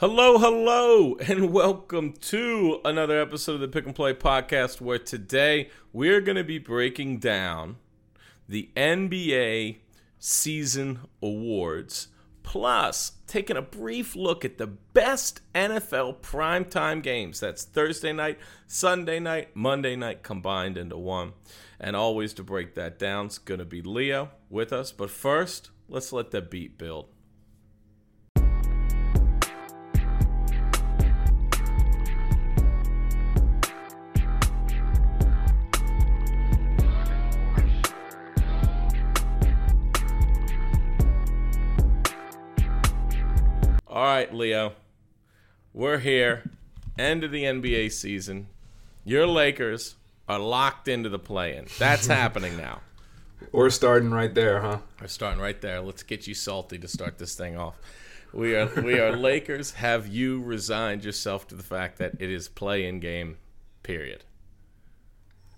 Hello, hello, and welcome to another episode of the Pick and Play podcast where today we're going to be breaking down the NBA season awards, plus taking a brief look at the best NFL primetime games. That's Thursday night, Sunday night, Monday night combined into one. And always to break that down is going to be Leo with us. But first, let's let the beat build. Right, Leo. We're here. End of the NBA season. Your Lakers are locked into the play-in. That's happening now. We're starting right there, huh? We're starting right there. Let's get you salty to start this thing off. We are we are Lakers. Have you resigned yourself to the fact that it is play-in game? Period.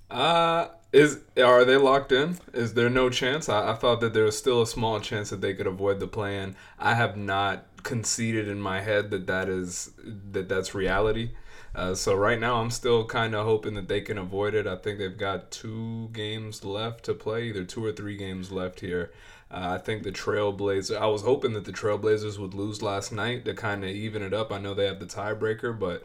Uh is are they locked in? Is there no chance? I, I thought that there was still a small chance that they could avoid the plan. I have not conceded in my head that that is that that's reality. Uh, so right now, I'm still kind of hoping that they can avoid it. I think they've got two games left to play, either two or three games left here. Uh, I think the Trailblazers. I was hoping that the Trailblazers would lose last night to kind of even it up. I know they have the tiebreaker, but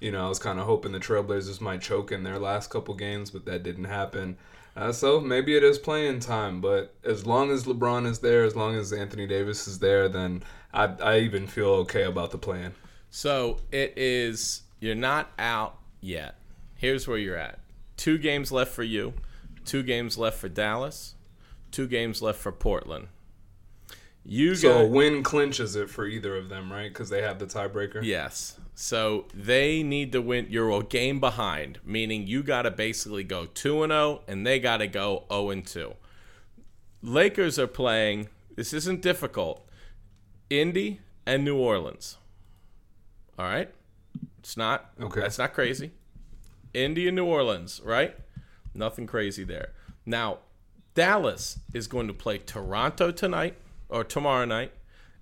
you know I was kind of hoping the Trailblazers might choke in their last couple games, but that didn't happen. Uh, so maybe it is playing time, but as long as LeBron is there, as long as Anthony Davis is there, then I, I even feel okay about the plan. So it is. You're not out yet. Here's where you're at. Two games left for you. Two games left for Dallas. Two games left for Portland. You So got a win clinches it for either of them, right? Because they have the tiebreaker. Yes. So they need to win. You're a game behind, meaning you got to basically go 2 and 0 and they got to go 0 and 2. Lakers are playing, this isn't difficult. Indy and New Orleans. All right? It's not Okay. That's not crazy. Indy and New Orleans, right? Nothing crazy there. Now, Dallas is going to play Toronto tonight or tomorrow night,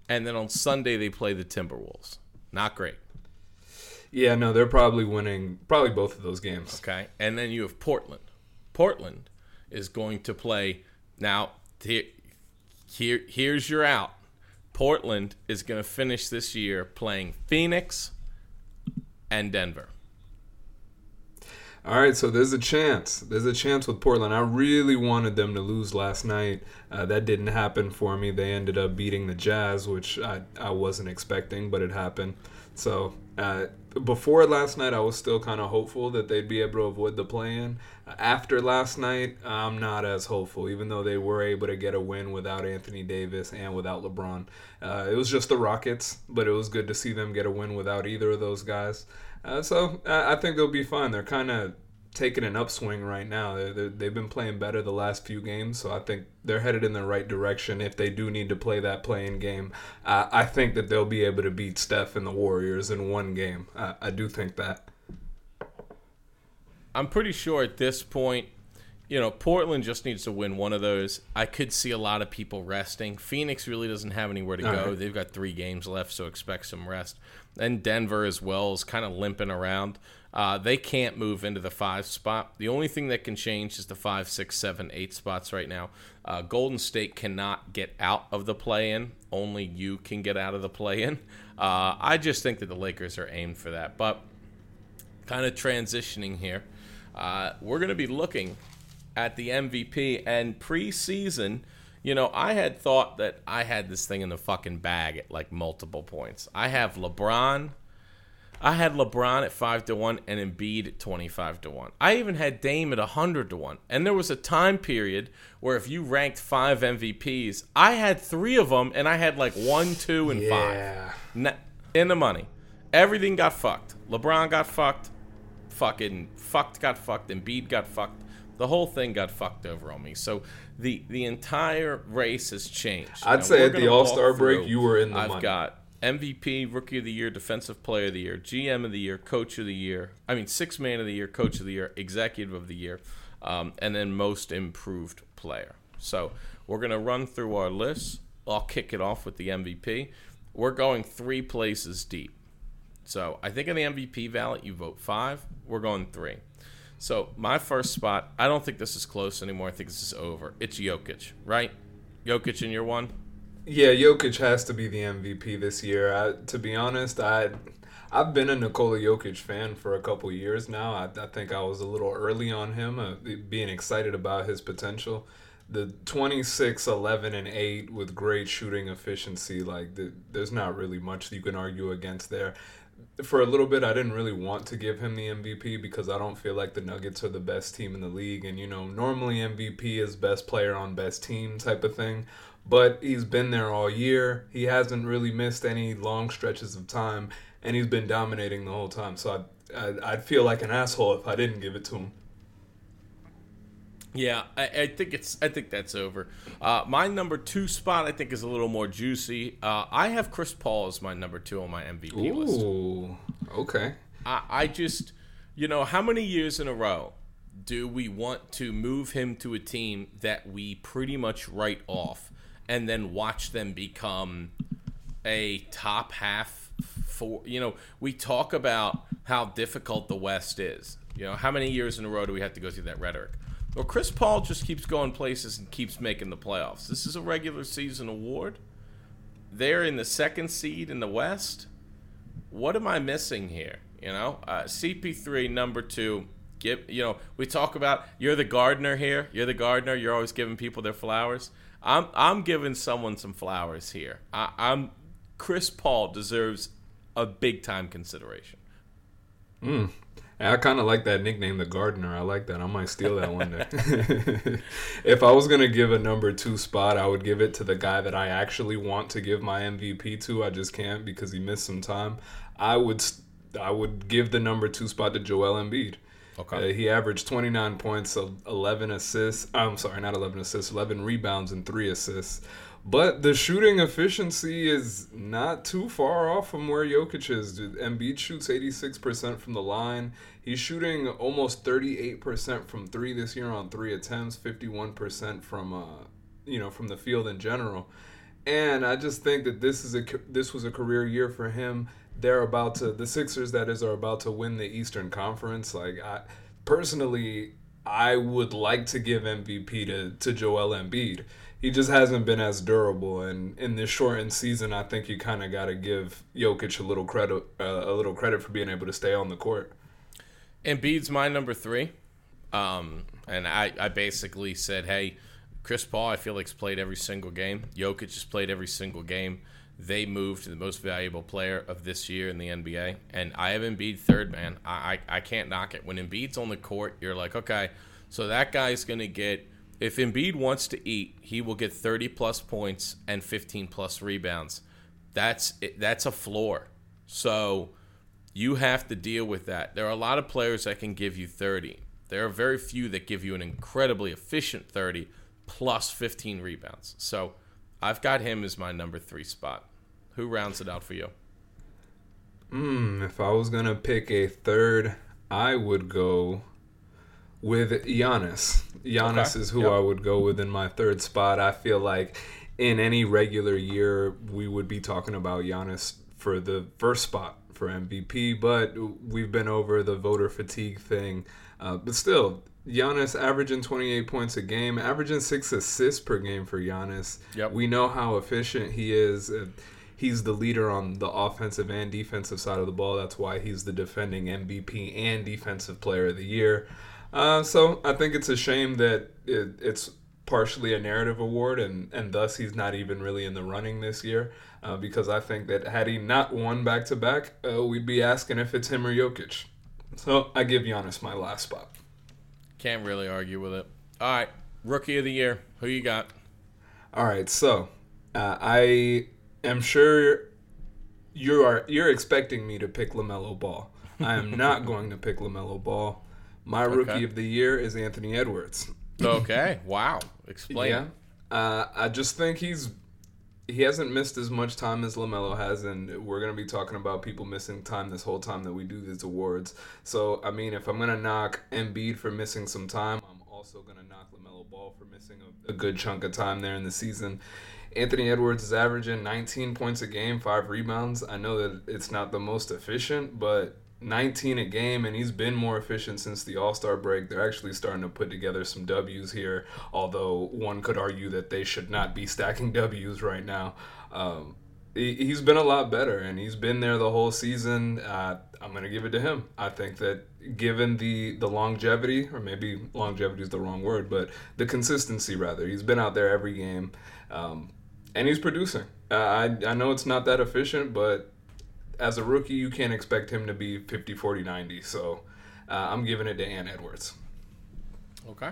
and then on Sunday they play the Timberwolves. Not great. Yeah, no, they're probably winning probably both of those games. Okay. And then you have Portland. Portland is going to play now here, here here's your out. Portland is going to finish this year playing Phoenix and Denver. All right, so there's a chance. There's a chance with Portland. I really wanted them to lose last night. Uh, that didn't happen for me. They ended up beating the Jazz, which I, I wasn't expecting, but it happened. So uh, before last night, I was still kind of hopeful that they'd be able to avoid the play-in. After last night, I'm not as hopeful, even though they were able to get a win without Anthony Davis and without LeBron. Uh, it was just the Rockets, but it was good to see them get a win without either of those guys. Uh, so I, I think they'll be fine. They're kind of taking an upswing right now. They're, they've been playing better the last few games, so I think they're headed in the right direction. If they do need to play that playing game, uh, I think that they'll be able to beat Steph and the Warriors in one game. I do think that. I'm pretty sure at this point, you know, Portland just needs to win one of those. I could see a lot of people resting. Phoenix really doesn't have anywhere to All go. right. They've got three games left, so expect some rest. And Denver as well is kind of limping around. Uh, they can't move into the five spot. The only thing that can change is the five, six, seven, eight spots right now. Uh, Golden State cannot get out of the play in. Only you can get out of the play in. Uh, I just think that the Lakers are aimed for that. But kind of transitioning here. Uh, we're going to be looking at the MVP and preseason. You know, I had thought that I had this thing in the fucking bag at like multiple points. I have LeBron. I had LeBron at five to one and Embiid at twenty five to one. I even had Dame at hundred to one. And there was a time period where if you ranked five MVPs, I had three of them, and I had like one, two, and five. Yeah. Na- in the money. Everything got fucked. LeBron got fucked. Fucking fucked got fucked. Embiid got fucked. The whole thing got fucked over on me. So the the entire race has changed. I'd Now, say at the All-Star break, you were in the I've money. got MVP, Rookie of the Year, Defensive Player of the Year, GM of the Year, Coach of the Year. I mean, Six Man of the Year, Coach of the Year, Executive of the Year, um, and then Most Improved Player. So we're gonna run through our lists. I'll kick it off with the MVP. We're going three places deep. So I think in the MVP ballot, you vote five. We're going three. So my first spot, I don't think this is close anymore. I think this is over. It's Jokic, right? Jokic in your one. Yeah, Jokic has to be the MVP this year. I, to be honest, I I've been a Nikola Jokic fan for a couple years now. I, I think I was a little early on him, uh, being excited about his potential. The 26, 11, and 8 with great shooting efficiency, like the, there's not really much you can argue against there. For a little bit, I didn't really want to give him the MVP because I don't feel like the Nuggets are the best team in the league. And, you know, normally MVP is best player on best team type of thing but he's been there all year. He hasn't really missed any long stretches of time, and he's been dominating the whole time. So I'd, I'd, I'd feel like an asshole if I didn't give it to him. Yeah, I, I, think it's. I think that's over. Uh, my number two spot, I think, is a little more juicy. Uh, I have Chris Paul as my number two on my MVP Ooh, list. Ooh, okay. I, I just, you know, how many years in a row do we want to move him to a team that we pretty much write off? and then watch them become a top half for you know we talk about how difficult the west is you know how many years in a row do we have to go through that rhetoric well chris paul just keeps going places and keeps making the playoffs. This is a regular season award. They're in the second seed in the west. What am i missing here? You know uh, cp3 number two. Give you know we talk about you're the gardener here. You're the gardener. You're always giving people their flowers. I'm I'm giving someone some flowers here. I, I'm Chris Paul deserves a big time consideration. Mm. I kind of like that nickname, the Gardener. I like that. I might steal that one day. if I was gonna give a number two spot, I would give it to the guy that I actually want to give my MVP to. I just can't because he missed some time. I would I would give the number two spot to Joel Embiid. Okay. Uh, he averaged 29 points, 11 assists. I'm sorry, not 11 assists, 11 rebounds and three assists. But the shooting efficiency is not too far off from where Jokic is. Embiid shoots 86% from the line. He's shooting almost 38% from three this year on three attempts, 51% from uh, you know, from the field in general. And I just think that this is a this was a career year for him they're about to the Sixers that is are about to win the Eastern Conference. Like I personally I would like to give MVP to, to Joel Embiid. He just hasn't been as durable, and in this shortened season, I think you kind of got to give Jokic a little credit, uh, a little credit for being able to stay on the court. Embiid's my number three, um, and I, I basically said, hey, Chris Paul, I feel like's played every single game. Jokic has played every single game they moved to the most valuable player of this year in the NBA. And I have Embiid third, man. I, I, I can't knock it. When Embiid's on the court, you're like, okay, so that guy's going to get, if Embiid wants to eat, he will get 30 plus points and 15 plus rebounds. That's that's a floor. So you have to deal with that. There are a lot of players that can give you 30. There are very few that give you an incredibly efficient 30 plus 15 rebounds. So I've got him as my number three spot. Who rounds it out for you? Hmm. if I was gonna pick a third, I would go with Giannis. Giannis okay. is who yep. I would go with in my third spot. I feel like in any regular year we would be talking about Giannis for the first spot for MVP, but we've been over the voter fatigue thing. Uh, but still, Giannis averaging 28 points a game, averaging six assists per game for Giannis. Yep. We know how efficient he is. He's the leader on the offensive and defensive side of the ball. That's why he's the defending MVP and Defensive Player of the Year. Uh, so I think it's a shame that it, it's partially a narrative award, and, and thus he's not even really in the running this year. Uh, because I think that had he not won back to back, we'd be asking if it's him or Jokic. So I give Giannis my last spot. Can't really argue with it. All right, rookie of the year. Who you got? All right, so uh, I am sure you are you're expecting me to pick Lamelo Ball. I am not going to pick Lamelo Ball. My rookie okay. of the year is Anthony Edwards. okay. Wow. Explain. Yeah. Uh, I just think he's he hasn't missed as much time as LaMelo has, and we're going to be talking about people missing time this whole time that we do these awards. So, I mean, if I'm going to knock Embiid for missing some time, I'm also going to knock LaMelo Ball for missing a, a, good chunk of time there in the season. Anthony Edwards is averaging 19 points a game, five rebounds. I know that it's not the most efficient, but 19 a game, and he's been more efficient since the All Star break. They're actually starting to put together some W's here, although one could argue that they should not be stacking W's right now. Um, he, has been a lot better, and he's been there the whole season. Uh, I'm going to give it to him. I think that given the, the longevity, or maybe longevity is the wrong word, but the consistency, rather, he's been out there every game, um, and he's producing. Uh, I, I know it's not that efficient, but as a rookie, you can't expect him to be 50, 40, 90. So uh, I'm giving it to Ant Edwards. Okay.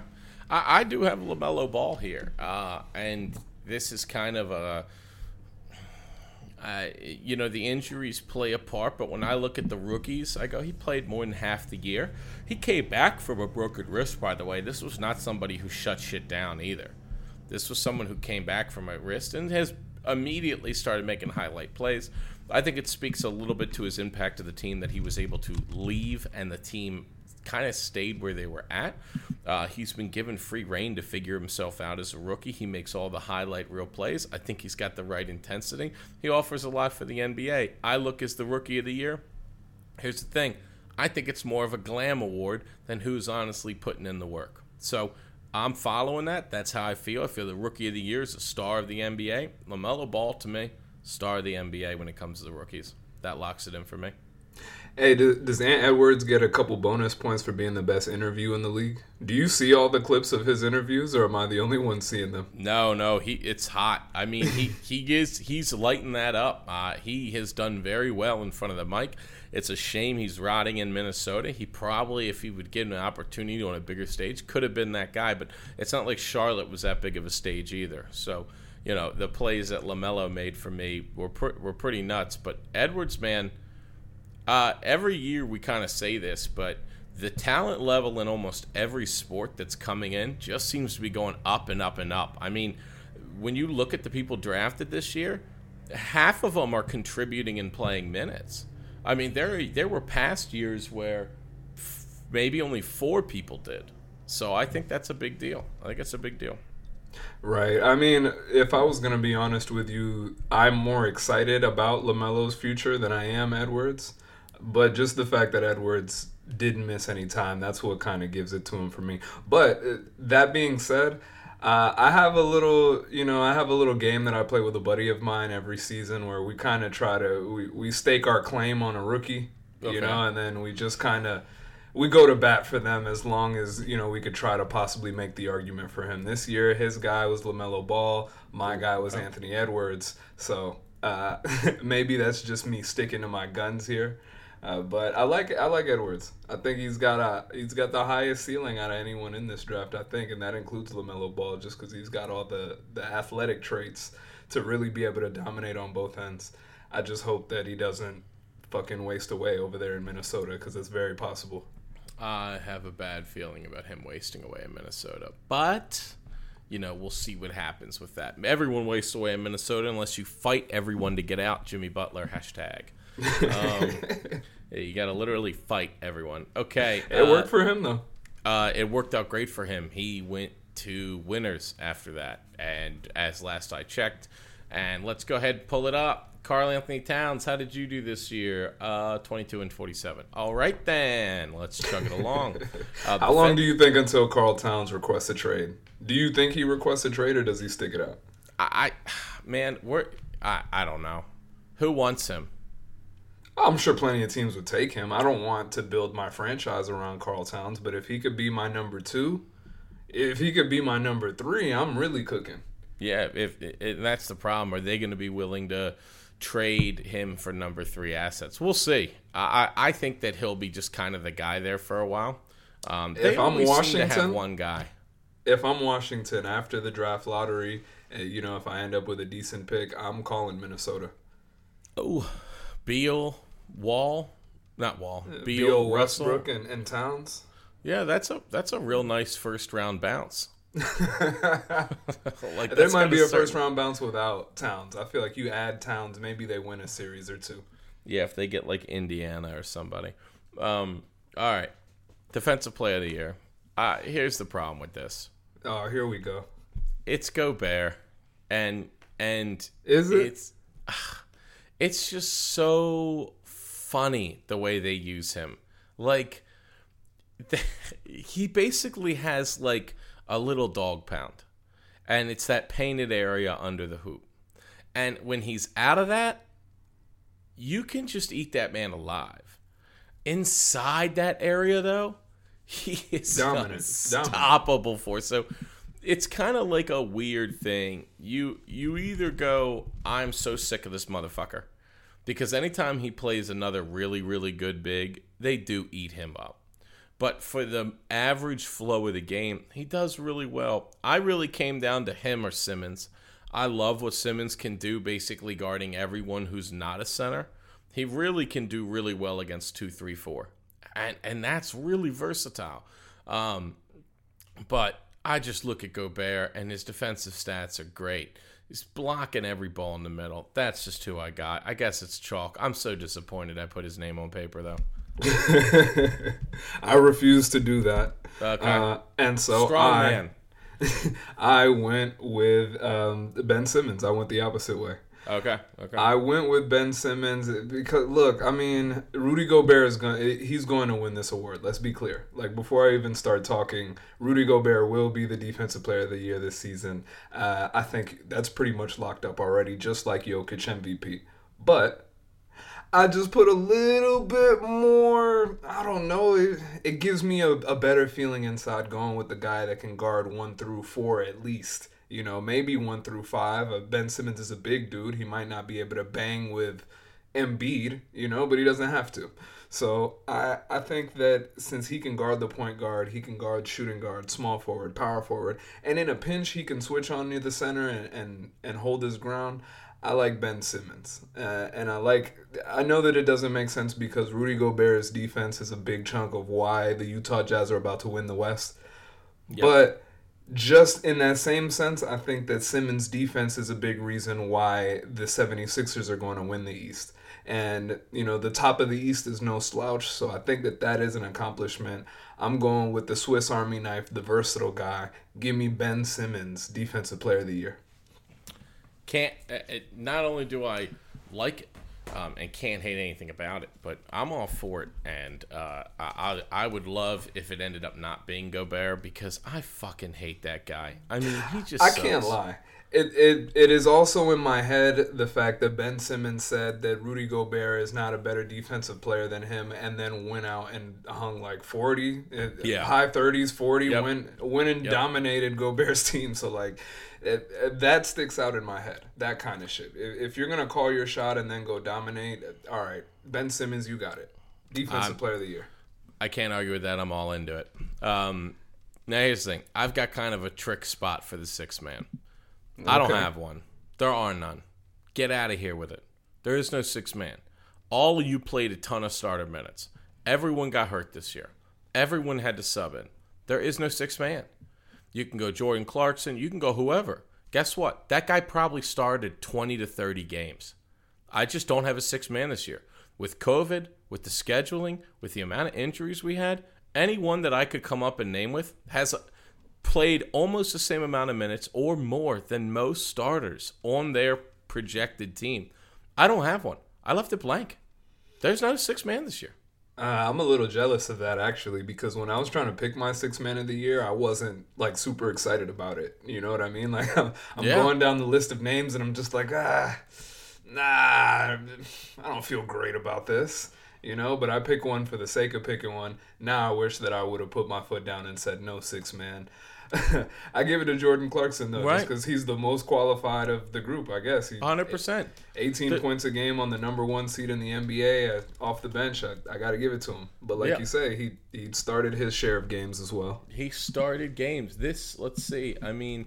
I, I do have LaMelo Ball here. Uh, and this is kind of a. Uh, you know, the injuries play a part, but when I look at the rookies, I go, he played more than half the year. He came back from a broken wrist, by the way. This was not somebody who shut shit down either. This was someone who came back from a wrist and has immediately started making highlight plays. I think it speaks a little bit to his impact to the team that he was able to leave and the team kind of stayed where they were at. Uh, he's been given free rein to figure himself out as a rookie. He makes all the highlight real plays. I think he's got the right intensity. He offers a lot for the NBA. I look as the rookie of the year. Here's the thing I think it's more of a glam award than who's honestly putting in the work. So I'm following that. That's how I feel. I feel the rookie of the year is a star of the NBA. LaMelo Ball, to me, star of the NBA when it comes to the rookies. That locks it in for me. Hey, does Ant Edwards get a couple bonus points for being the best interview in the league? Do you see all the clips of his interviews, or am I the only one seeing them? No, no, he it's hot. I mean, he he is he's lighting that up. Uh, he has done very well in front of the mic. It's a shame he's rotting in Minnesota. He probably, if he would get an opportunity on a bigger stage, could have been that guy. But it's not like Charlotte was that big of a stage either. So you know, the plays that LaMelo made for me were were pretty nuts. But Edwards, man, uh, every year we kind of say this, but the talent level in almost every sport that's coming in just seems to be going up and up and up. I mean, when you look at the people drafted this year, half of them are contributing and playing minutes. I mean, there there were past years where f- maybe only four people did. So I think that's a big deal. I think it's a big deal. Right. I mean, if I was going to be honest with you, I'm more excited about LaMelo's future than I am Edwards. But just the fact that Edwards didn't miss any time, that's what kind of gives it to him for me. But uh, that being said, uh, I have a little, you know, I have a little game that I play with a buddy of mine every season where we kind of try to we, we stake our claim on a rookie, okay. you know, and then we just kind of we go to bat for them as long as you know we could try to possibly make the argument for him. This year, his guy was LaMelo Ball, my guy was Anthony Edwards. So uh, maybe that's just me sticking to my guns here. Uh, but I like I like Edwards. I think he's got a he's got the highest ceiling out of anyone in this draft. I think, and that includes LaMelo Ball, just because he's got all the the athletic traits to really be able to dominate on both ends. I just hope that he doesn't fucking waste away over there in Minnesota because it's very possible. I have a bad feeling about him wasting away in Minnesota. But, you know, we'll see what happens with that. Everyone wastes away in Minnesota unless you fight everyone to get out. Jimmy Butler, hashtag. Um, you got to literally fight everyone. Okay. It uh, worked for him, though. Uh, it worked out great for him. He went to winners after that. And as last I checked, and let's go ahead and pull it up. Karl-Anthony Towns, how did you do this year? Uh, 22 and 47. All right, then. Let's chug it along. Uh, how long do you think until Karl Towns requests a trade? Do you think he requests a trade or does he stick it out? I, man, we're, I, I don't know. Who wants him? I'm sure plenty of teams would take him. I don't want to build my franchise around Karl Towns, but if he could be my number two, if he could be my number three, I'm really cooking. Yeah, if, if that's the problem, are they going to be willing to trade him for number three assets. We'll see. I I think that he'll be just kind of the guy there for a while. Um, if I'm Washington, one guy. If I'm Washington after the draft lottery, uh, you know, if I end up with a decent pick, I'm calling Minnesota. Oh, Beal, Wall, not Wall, uh, Beal, Beal Westbrook, and, and Towns. Yeah, that's a that's a real nice first round bounce. like there might be a certain. first round bounce without Towns. I feel like you add Towns, maybe they win a series or two. Yeah, if they get like Indiana or somebody. Um, all right, defensive play of the year. Uh, here's the problem with this. Oh, here we go. It's Gobert, and and Is it? It's it's just so funny the way they use him. Like he basically has like a little dog pound, and it's that painted area under the hoop. And when he's out of that, you can just eat that man alive. Inside that area, though, he is Dominant. unstoppable force. So it's kind of like a weird thing. You you either go, I'm so sick of this motherfucker, because anytime he plays another really really good big, they do eat him up. But for the average flow of the game, he does really well. I really came down to him or Simmons. I love what Simmons can do, basically guarding everyone who's not a center. He really can do really well against two, three, four, and and that's really versatile. Um, but I just look at Gobert, and his defensive stats are great. He's blocking every ball in the middle. That's just who I got. I guess it's chalk. I'm so disappointed I put his name on paper though. I refuse to do that. Okay. Uh, and so Strong I, man. I went with um, Ben Simmons. I went the opposite way. Okay. Okay. I went with Ben Simmons because look, I mean, Rudy Gobert is going he's going to win this award. Let's be clear. Like before I even start talking, Rudy Gobert will be the defensive player of the year this season. Uh, I think that's pretty much locked up already, just like Jokic MVP. But I just put a little bit more. I don't know. It, it gives me a, a better feeling inside going with the guy that can guard one through four at least. You know, maybe one through five. Uh, ben Simmons is a big dude. He might not be able to bang with Embiid, you know, but he doesn't have to. So I I think that since he can guard the point guard, he can guard shooting guard, small forward, power forward, and in a pinch he can switch on near the center and and, and hold his ground. I like Ben Simmons, uh, and I like. I know that it doesn't make sense because Rudy Gobert's defense is a big chunk of why the Utah Jazz are about to win the West. But just in that same sense, I think that Simmons' defense is a big reason why the 76ers are going to win the East. And, you know, the top of the East is no slouch, so I think that that is an accomplishment. I'm going with the Swiss Army knife, the versatile guy. Give me Ben Simmons, Defensive Player of the Year. can't uh, not only do I like um, and can't hate anything about it, but I'm all for it. And uh, I, I would love if it ended up not being Gobert because I fucking hate that guy. I mean, he just I sucks. can't lie. It, it, it is also in my head the fact that Ben Simmons said that Rudy Gobert is not a better defensive player than him, and then went out and hung like forty, uh, Yeah. high thirties, forty, Yep. went went and Yep. dominated Gobert's team. So like, it, it- that sticks out in my head. That kind of shit. If, if you're gonna call your shot and then go dominate, all right, Ben Simmons, you got it. Defensive player of the year. I can't argue with that. I'm all into it. Um, now here's the thing. I've got kind of a trick spot for the six man. I don't have one. There are none. Get out of here with it. There is no six man. All of you played a ton of starter minutes. Everyone got hurt this year. Everyone had to sub in. There is no six man. You can go Jordan Clarkson. You can go whoever. Guess what? That guy probably started 20 to 30 games. I just don't have a six man this year. With COVID, with the scheduling, with the amount of injuries we had, anyone that I could come up and name with has played almost the same amount of minutes or more than most starters on their projected team. I don't have one. I left it blank. There's no six man this year. Uh, I'm a little jealous of that actually because when I was trying to pick my six man of the year, I wasn't like super excited about it. You know what I mean? Like I'm, I'm Yeah. going down the list of names and I'm just like, ah, nah, I don't feel great about this. You know, but I pick one for the sake of picking one. Now I wish that I would have put my foot down and said no six man. I give it to Jordan Clarkson though, just because he's the most qualified of the group. I guess he 100%. 18 The- points a game on the number one seed in the NBA uh, off the bench. I, I got to give it to him. But like Yeah. you say, he he started his share of games as well. he started games. This, let's see. I mean,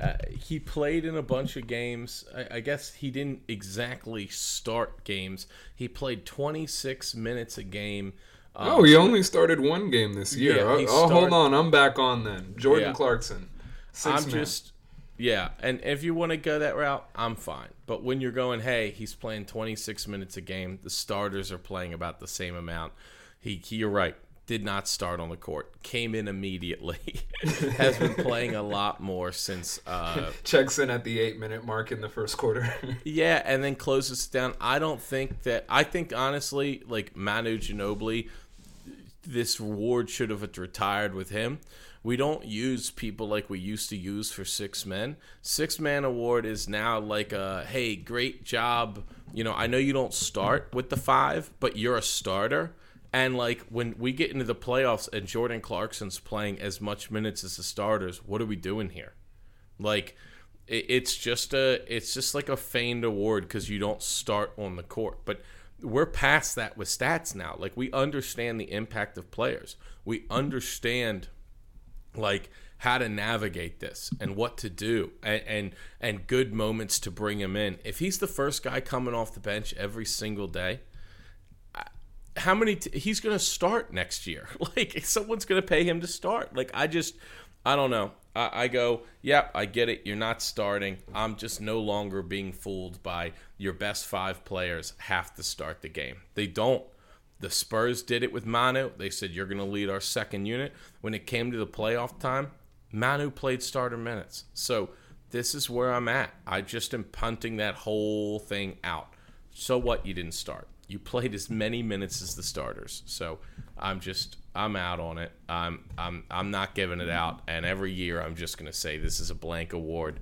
uh, he played in a bunch of games. I, I guess he didn't exactly start games. He played 26 minutes a game. Um, oh, he only started one game this year. Yeah, oh, he oh, hold on, I'm back on then. Jordan Yeah. Clarkson, 6 I'm man. just, yeah. And if you want to go that route, I'm fine. But when you're going, hey, he's playing 26 minutes a game, the starters are playing about the same amount. He, he you're right. Did not start on the court. Came in immediately. has been playing a lot more since. Uh, Checks in at the eight minute mark in the first quarter. yeah, and then closes down. I don't think that. I think honestly, like Manu Ginobili, this award should have retired with him. We don't use people like we used to use for six men. Six man award is now like a hey, great job. You know, I know you don't start with the five, but you're a starter and like when we get into the playoffs and Jordan Clarkson's playing as much minutes as the starters, what are we doing here? Like it's just a it's just like a feigned award because you don't start on the court. But we're past that with stats now. Like we understand the impact of players. We understand like how to navigate this and what to do and, and and good moments to bring him in. If he's the first guy coming off the bench every single day, how many t- he's going to start next year. Like someone's going to pay him to start. Like i just i don't know. I, I go yep yeah, i get it. You're not starting. I'm just no longer being fooled by your best five players have to start the game. They don't. The spurs did it with manu. They said you're going to lead our second unit. When it came to the playoff time manu played starter minutes. So this is where i'm at. I just am punting that whole thing out. So what? You didn't start you played as many minutes as the starters. So I'm just I'm out on it. I'm I'm I'm not giving it out. And every year I'm just gonna say this is a blank award.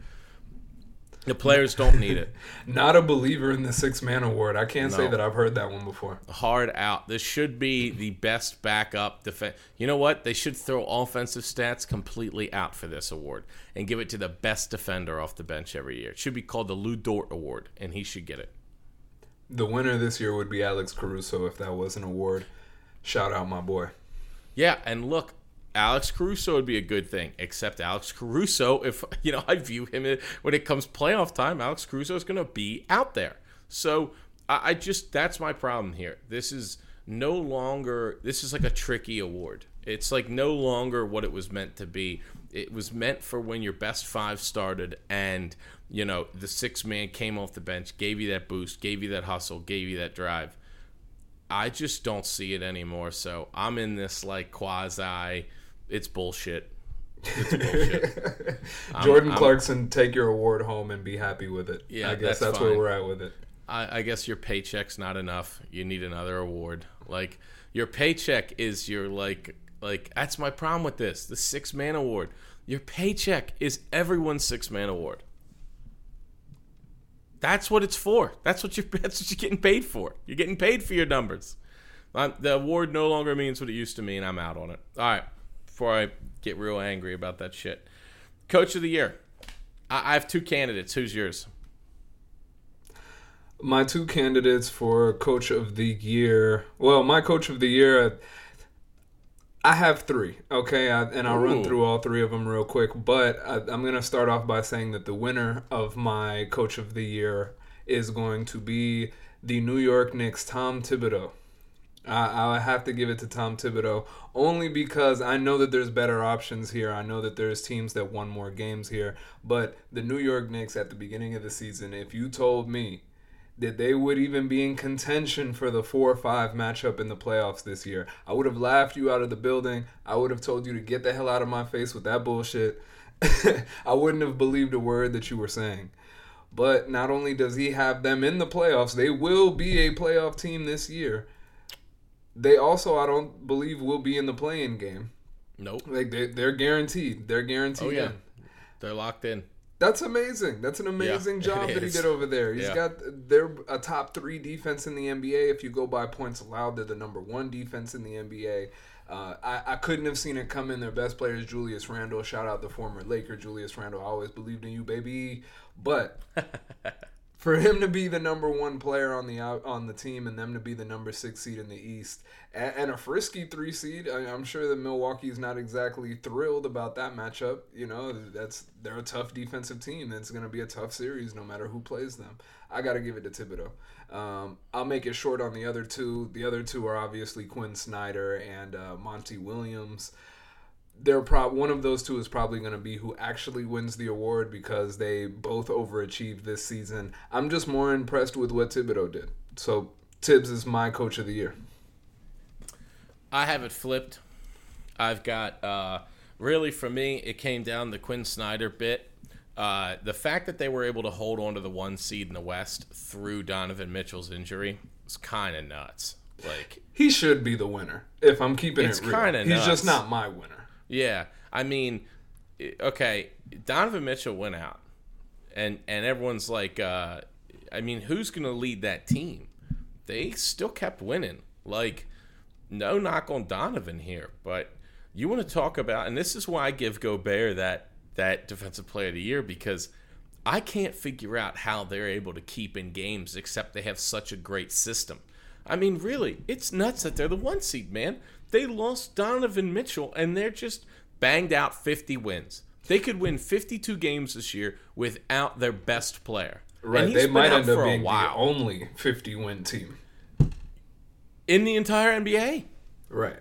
The players don't need it. Not a believer in the six man award. I can't no. say that I've heard that one before. Hard out. This should be the best backup defense. You know what? They should throw offensive stats completely out for this award and give it to the best defender off the bench every year. It should be called the Lu Dort Award, and he should get it. The winner this year would be Alex Caruso if that was an award. Shout out my boy. Yeah, and look, Alex Caruso would be a good thing. Except Alex Caruso, if you know, I view him when it comes playoff time, Alex Caruso is going to be out there. So I, I just that's my problem here. This is no longer. This is like a tricky award. It's like no longer what it was meant to be. It was meant for when your best five started and you know, the six man came off the bench, gave you that boost, gave you that hustle, gave you that drive. I just don't see it anymore. So I'm in this like quasi, it's bullshit. It's bullshit. Jordan I'm, Clarkson, I'm, take your award home and be happy with it. Yeah, I guess that's, that's where we're at with it. I, I guess your paycheck's not enough. You need another award. Like your paycheck is your like like that's my problem with this. The six man award. Your paycheck is everyone's six man award. That's what it's for. That's what you're. That's what you're getting paid for. You're getting paid for your numbers. I'm, the award no longer means what it used to mean. I'm out on it. All right. Before I get real angry about that shit, Coach of the Year. I, I have two candidates. Who's yours? My two candidates for Coach of the Year. Well, my Coach of the Year. Have three, okay, I, and I'll Ooh. run through all three of them real quick. But I, I'm going to start off by saying that the winner of my Coach of the Year is going to be the New York Knicks, Tom Thibodeau. I, I have to give it to Tom Thibodeau only because I know that there's better options here. I know that there's teams that won more games here. But the New York Knicks at the beginning of the season, if you told me that they would even be in contention for the 4 or 5 matchup in the playoffs this year. I would have laughed you out of the building. I would have told you to get the hell out of my face with that bullshit. I wouldn't have believed a word that you were saying. But not only does he have them in the playoffs, they will be a playoff team this year. They also, I don't believe, will be in the playing game. Nope. Like they, they're guaranteed. They're guaranteed. Oh yeah, in. they're locked in. That's amazing. That's an amazing yeah, job that he did over there. He's yeah. got they're a top three defense in the NBA. If you go by points allowed, they're the number one defense in the NBA. Uh, I, I couldn't have seen it coming. Their best player is Julius Randle. Shout out the former Laker Julius Randle. I always believed in you, baby. But for him to be the number one player on the on the team and them to be the number six seed in the East and, and a frisky three seed, I, am sure that Milwaukee's not exactly thrilled about that matchup. You know, that's they're a tough defensive team. It's going to be a tough series no matter who plays them. I got to give it to Thibodeau. Um, I'll make it short on the other two. The other two are obviously Quin Snyder and uh, Monty Williams they're prob one of those two is probably going to be who actually wins the award because they both overachieved this season. I'm just more impressed with what Thibodeau did. So Thibs is my coach of the year. I have it flipped. I've got uh, really for me, it came down the Quin Snyder bit. Uh, the fact that they were able to hold on to the one seed in the West through Donovan Mitchell's injury is kind of nuts. Like he should be the winner. If I'm keeping It's it real, he's just not my winner. Yeah, I mean, okay, Donovan Mitchell went out, and and everyone's like, uh, I mean, who's gonna lead that team? They still kept winning. Like, no knock on Donovan here, but you want to talk about, and this is why I give Gobert that that defensive player of the year because I can't figure out how they're able to keep in games except they have such a great system. I mean, really, it's nuts that they're the one seed, man. They lost Donovan Mitchell and they're just banged out 50 wins. They could win 52 games this year without their best player. Right. They might end up being the only 50 win team. in the entire NBA. Right.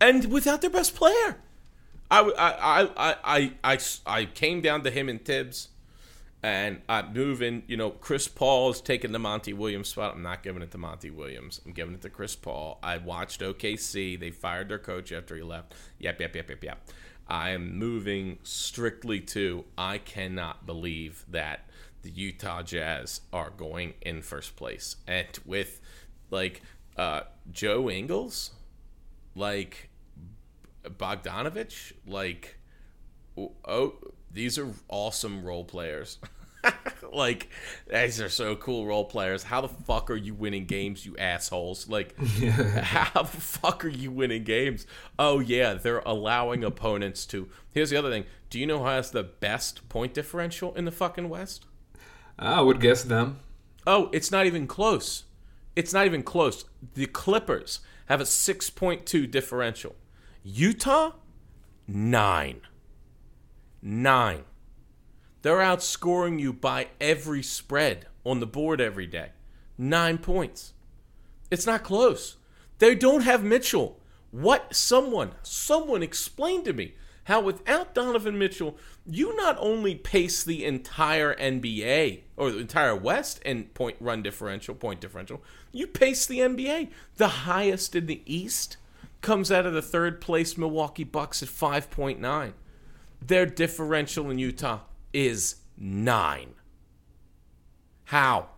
and without their best player. I, I, I, I, I, I came down to him and Thibs, and I'm moving. You know, Chris Paul is taking the Monty Williams spot. I'm not giving it to Monty Williams. I'm giving it to Chris Paul. I watched OKC. They fired their coach after he left. Yep, yep, yep, yep, yep. I am moving strictly to I cannot believe that the Utah Jazz are going in first place. And with like uh, Joe Ingles, like Bogdanovich, like oh, these are awesome role players. like these are so cool role players. How the fuck are you winning games, you assholes? Like how the fuck are you winning games? Oh yeah, they're allowing opponents to. Here's the other thing. Do you know who has the best point differential in the fucking West? I would guess them. Oh, it's not even close. It's not even close. The Clippers have a 6.2 differential. Utah, nine. Nine. They're outscoring you by every spread on the board every day. Nine points. It's not close. They don't have Mitchell. What? Someone, someone explain to me how without Donovan Mitchell, you not only pace the entire NBA or the entire West in point run differential, point differential, you pace the NBA. The highest in the East comes out of the third place Milwaukee Bucks at 5.9. Their differential in Utah is nine. How?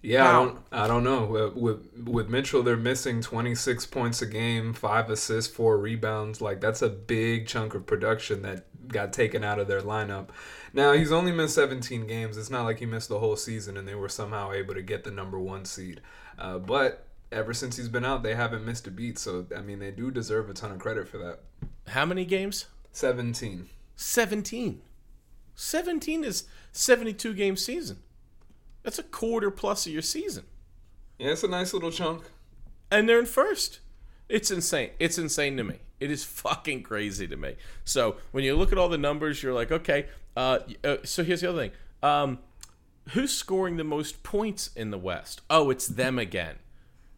Yeah, I don't, I don't know. With, with with Mitchell, they're missing 26 points a game, five assists, four rebounds. Like that's a big chunk of production that got taken out of their lineup. Now he's only missed 17 games. It's not like he missed the whole season, and they were somehow able to get the number one seed. Uh, but ever since he's been out, they haven't missed a beat. So I mean, they do deserve a ton of credit for that. How many games? 17. 17. 17 is 72 game season. That's a quarter plus of your season. Yeah, it's a nice little chunk. And they're in first. It's insane. It's insane to me. It is fucking crazy to me. So when you look at all the numbers, you're like, okay. Uh, uh, so here's the other thing. Um, who's scoring the most points in the West? Oh, it's them again.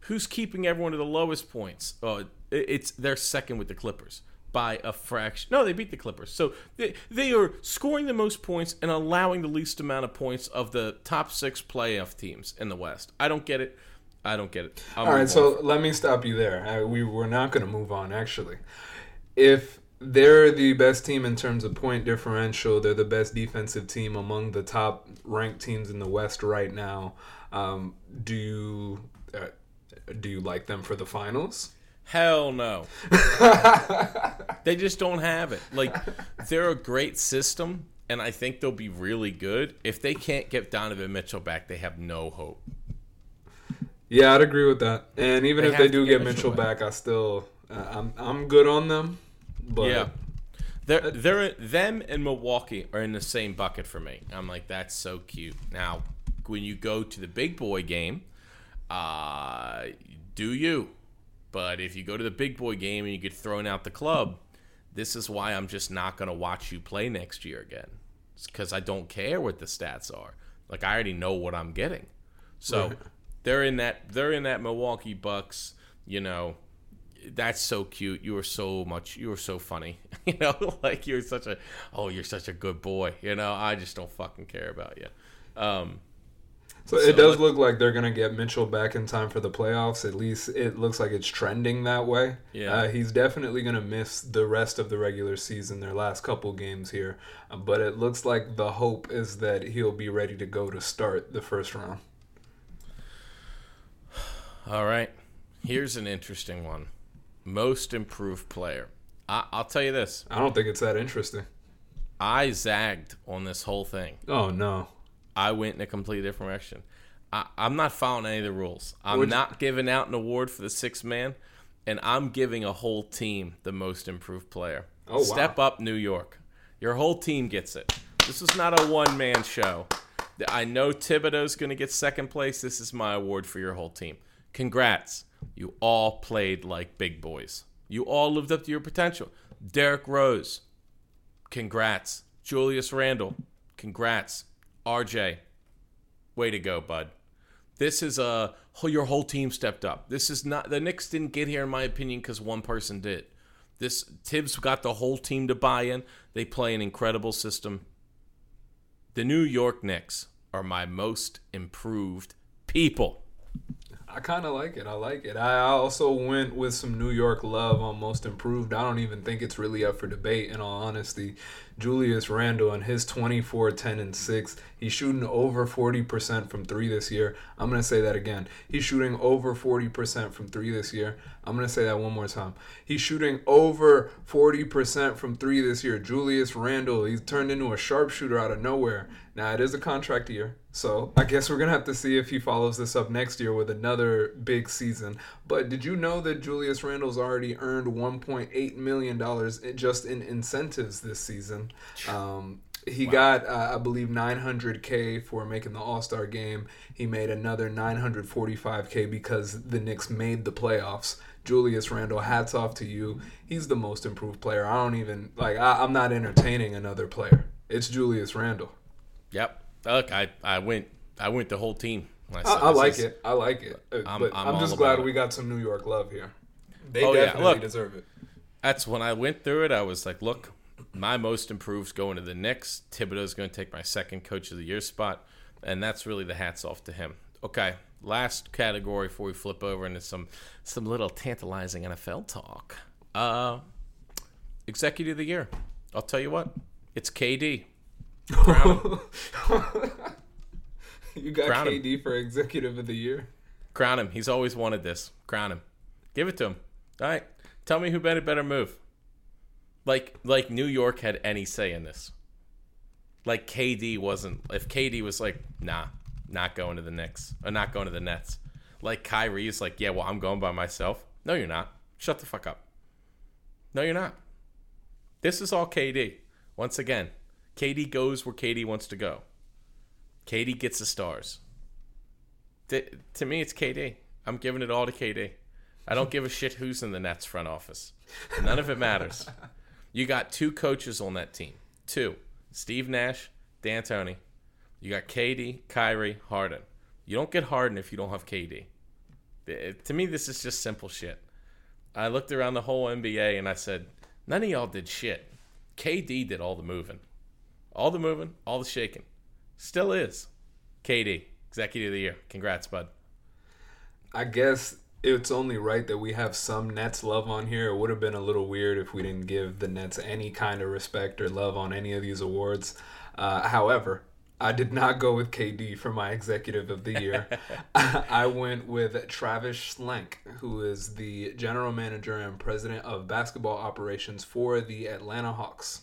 Who's keeping everyone to the lowest points? Oh, it- it's they're second with the Clippers by a fraction. No, they beat the Clippers. So they, they are scoring the most points and allowing the least amount of points of the top six playoff teams in the West. I don't get it. I don't get it. I'll All on. so let me stop you there. I, we we're not going to move on actually. If they're the best team in terms of point differential, they're the best defensive team among the top ranked teams in the West right now. Um, do you uh, do you like them for the finals? Hell no. they just don't have it. Like they're a great system, and I think they'll be really good. If they can't get Donovan Mitchell back, they have no hope. Yeah, I'd agree with that. And even They if they do get get Mitchell Mitchell back, I still uh, I'm I'm good on them. But Yeah. They're they're them and Milwaukee are in the same bucket for me. I'm like that's so cute. Now, when you go to the big boy game, uh, do you? But if you go to the big boy game and you get thrown out the club, this is why I'm just not going to watch you play next year again. It's because I don't care what the stats are. Like I already know what I'm getting. So Right. they're in that they're in that Milwaukee Bucks. You know, that's so cute. You were so much. You were so funny. You know, like you're such a. Oh, you're such a good boy. You know, I just don't fucking care about you. Um, So, it does look like they're gonna get Mitchell back in time for the playoffs. At least it looks like it's trending that way. Yeah. Uh, he's definitely gonna miss the rest of the regular season, their last couple games here. Uh, but it looks like the hope is that he'll be ready to go to start the first round. All right. Here's an interesting one. Most improved player. I, I'll tell you this. I don't think it's that interesting. I zagged on this whole thing. Oh no. I went in a completely different direction. I, I'm not following any of the rules. I'm not giving out an award for the sixth man, and I'm giving a whole team the most improved player. Oh, wow. Step up, New York. Your whole team gets it. This is not a one man show. I know Thibodeau's going to get second place. This is my award for your whole team. Congrats. You all played like big boys. You all lived up to your potential. Derrick Rose, congrats. Julius Randle, congrats. RJ, way to go, bud. This is a your whole team stepped up. This is not the Knicks didn't get here in my opinion because one person did. This Thibs got the whole team to buy in. They play an incredible system. The New York Knicks are my most improved people. I kind of like it. I like it. I also went with some New York love on most improved. I don't even think it's really up for debate, in all honesty. Julius Randle and his 24, 10, and 6. He's shooting over 40% from three this year. I'm going to say that again. He's shooting over 40% from three this year. I'm going to say that one more time. He's shooting over 40% from three this year. Julius Randle, he's turned into a sharpshooter out of nowhere. Now, it is a contract year, so I guess we're going to have to see if he follows this up next year with another big season. But did you know that Julius Randle's already earned $1.8 million just in incentives this season? Um, he got, uh, I believe, 900k for making the All Star game. He made another 945k because the Knicks made the playoffs. Julius Randle, hats off to you. He's the most improved player. I don't even like. I, I'm not entertaining another player. It's Julius Randle. Yep. Look, I, I went I went the whole team. I, I like is- it. I like it. Uh, I'm- I'm I'm, just glad we got some New York love here. They Oh, yeah. Look. deserve it. That's when I went through it. I was like, look, my most improved's going to the Knicks. Thibodeau's going to take my second coach of the year spot, and that's really the hats off to him. Okay, last category before we flip over into some some little tantalizing NFL talk. Uh, executive of the year. I'll tell you what, it's KD. Crown. You got Crown him. KD for executive of the year. Crown him. He's always wanted this. Crown him. Give it to him. All right. Tell me who better better move. Like like New York had any say in this. Like KD wasn't. If KD was like, nah, not going to the Knicks or not going to the Nets. Like Kyrie is like, yeah, well, I'm going by myself. No, you're not. Shut the fuck up. No, you're not. This is all KD. Once again, KD goes where KD wants to go. KD gets the stars. To, to me, it's KD. I'm giving it all to KD. I don't give a shit who's in the Nets front office. None of it matters. You got two coaches on that team. Two. Steve Nash, D'Antoni. You got KD, Kyrie, Harden. You don't get Harden if you don't have KD. It- to me, this is just simple shit. I looked around the whole NBA and I said, none of y'all did shit. KD did all the moving. All the moving, all the shaking. Still is. KD, Executive of the Year. Congrats, bud. I guess it's only right that we have some Nets love on here. It would have been a little weird if we didn't give the Nets any kind of respect or love on any of these awards. Uh, however, I did not go with KD for my executive of the year. I went with Travis Schlenk, who is the general manager and president of basketball operations for the Atlanta Hawks.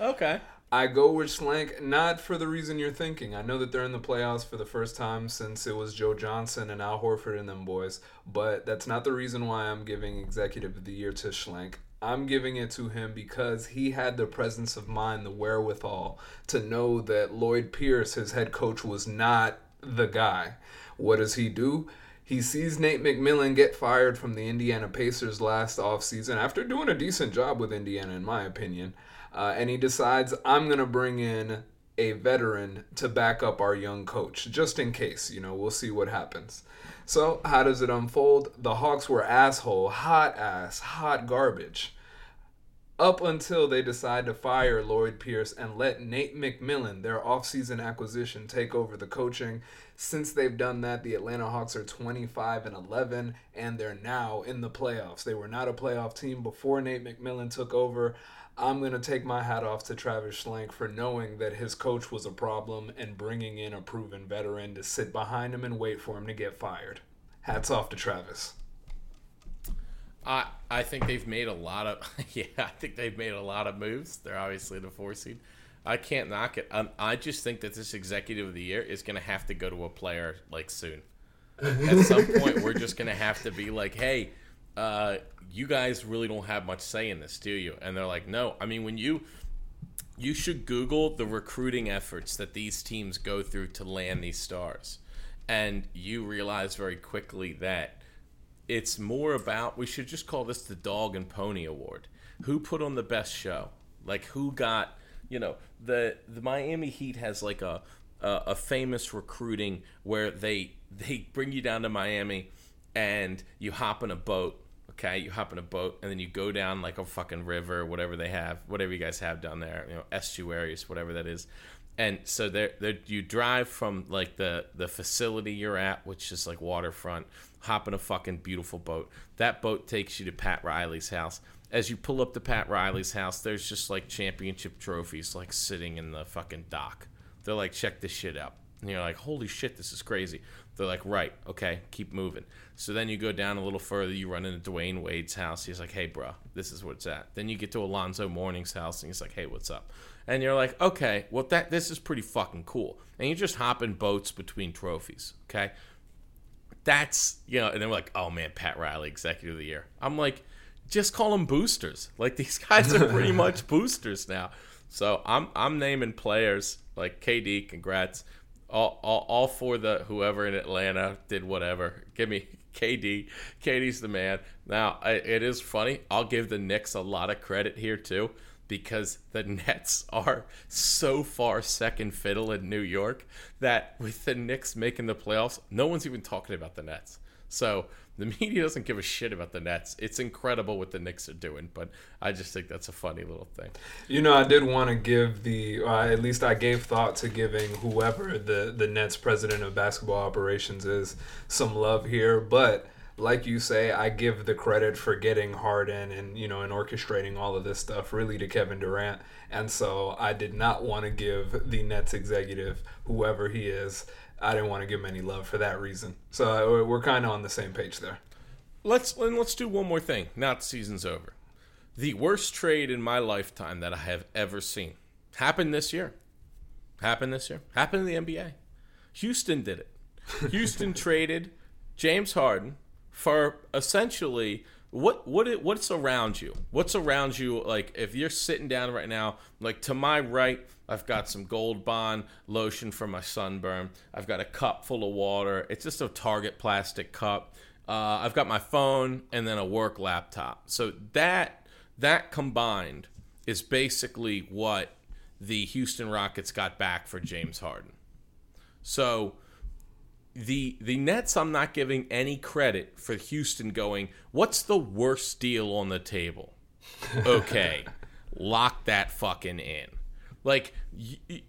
Okay. I go with Schlenk not for the reason you're thinking. I know that they're in the playoffs for the first time since it was Joe Johnson and Al Horford and them boys, but that's not the reason why I'm giving Executive of the Year to Schlenk. I'm giving it to him because he had the presence of mind, the wherewithal to know that Lloyd Pierce, his head coach, was not the guy. What does he do? He sees Nate McMillan get fired from the Indiana Pacers last offseason after doing a decent job with Indiana, in my opinion. Uh, and he decides, I'm going to bring in a veteran to back up our young coach, just in case. You know, we'll see what happens. So, how does it unfold? The Hawks were asshole, hot ass, hot garbage. up until they decide to fire Lloyd Pierce and let Nate McMillan, their offseason acquisition, take over the coaching. Since they've done that, the Atlanta Hawks are 25 and 11 and they're now in the playoffs. They were not a playoff team before Nate McMillan took over. I'm going to take my hat off to Travis Schlenk for knowing that his coach was a problem and bringing in a proven veteran to sit behind him and wait for him to get fired. Hats off to Travis. I I think they've made a lot of yeah. I think they've made a lot of moves. They're obviously the four seed. I can't knock it. Um, I just think that this executive of the year is going to have to go to a player like soon. At some point, we're just going to have to be like, hey, uh, you guys really don't have much say in this, do you? And they're like, no. I mean, when you you should Google the recruiting efforts that these teams go through to land these stars, and you realize very quickly that it's more about we should just call this the dog and pony award. Who put on the best show? Like who got you know the the Miami Heat has like a a, a famous recruiting where they they bring you down to Miami and you hop in a boat. Okay, you hop in a boat and then you go down like a fucking river, whatever they have, whatever you guys have down there, you know, estuaries, whatever that is. And so there, there you drive from like the the facility you're at which is like waterfront hop in a fucking beautiful boat. That boat takes you to pat riley's house. As you pull up to pat riley's house there's just like championship trophies like sitting in the fucking dock. They're like check this shit out. And you're like holy shit this is crazy. They're like right okay keep moving so then you go down a little further you run into Dwyane wade's house he's like hey bro this is where it's at then you get to alonzo mourning's house and he's like hey what's up and you're like, okay, well that this is pretty fucking cool. And you just hop in boats between trophies, okay? That's you know, and they're like, oh man, Pat Riley, executive of the year. I'm like, just call them boosters. Like these guys are pretty much boosters now. So I'm I'm naming players like KD, congrats. All, all, all for the whoever in Atlanta did whatever. Give me KD. KD's the man. Now it is funny. I'll give the Knicks a lot of credit here too because the Nets are so far second fiddle in New York that with the Knicks making the playoffs, no one's even talking about the Nets. So the media doesn't give a shit about the Nets. It's incredible what the Knicks are doing, but I just think that's a funny little thing. You know, I did want to give the, uh, at least I gave thought to giving whoever the the Nets president of basketball operations is some love here, but like you say, I give the credit for getting Harden and you know and orchestrating all of this stuff really to Kevin Durant, and so I did not want to give the Nets executive, whoever he is, I didn't want to give him any love for that reason. So uh, we're kind of on the same page there. Let's and let's do one more thing. Now the season's over. The worst trade in my lifetime that I have ever seen happened this year. Happened this year. Happened in the NBA. Houston did it. Houston traded James Harden for essentially what what it, what's around you what's around you like if you're sitting down right now like to my right i've got some gold bond lotion for my sunburn i've got a cup full of water it's just a target plastic cup uh, i've got my phone and then a work laptop so that that combined is basically what the houston rockets got back for james harden so the the Nets I'm not giving any credit for Houston going, what's the worst deal on the table? Okay. lock that fucking in. Like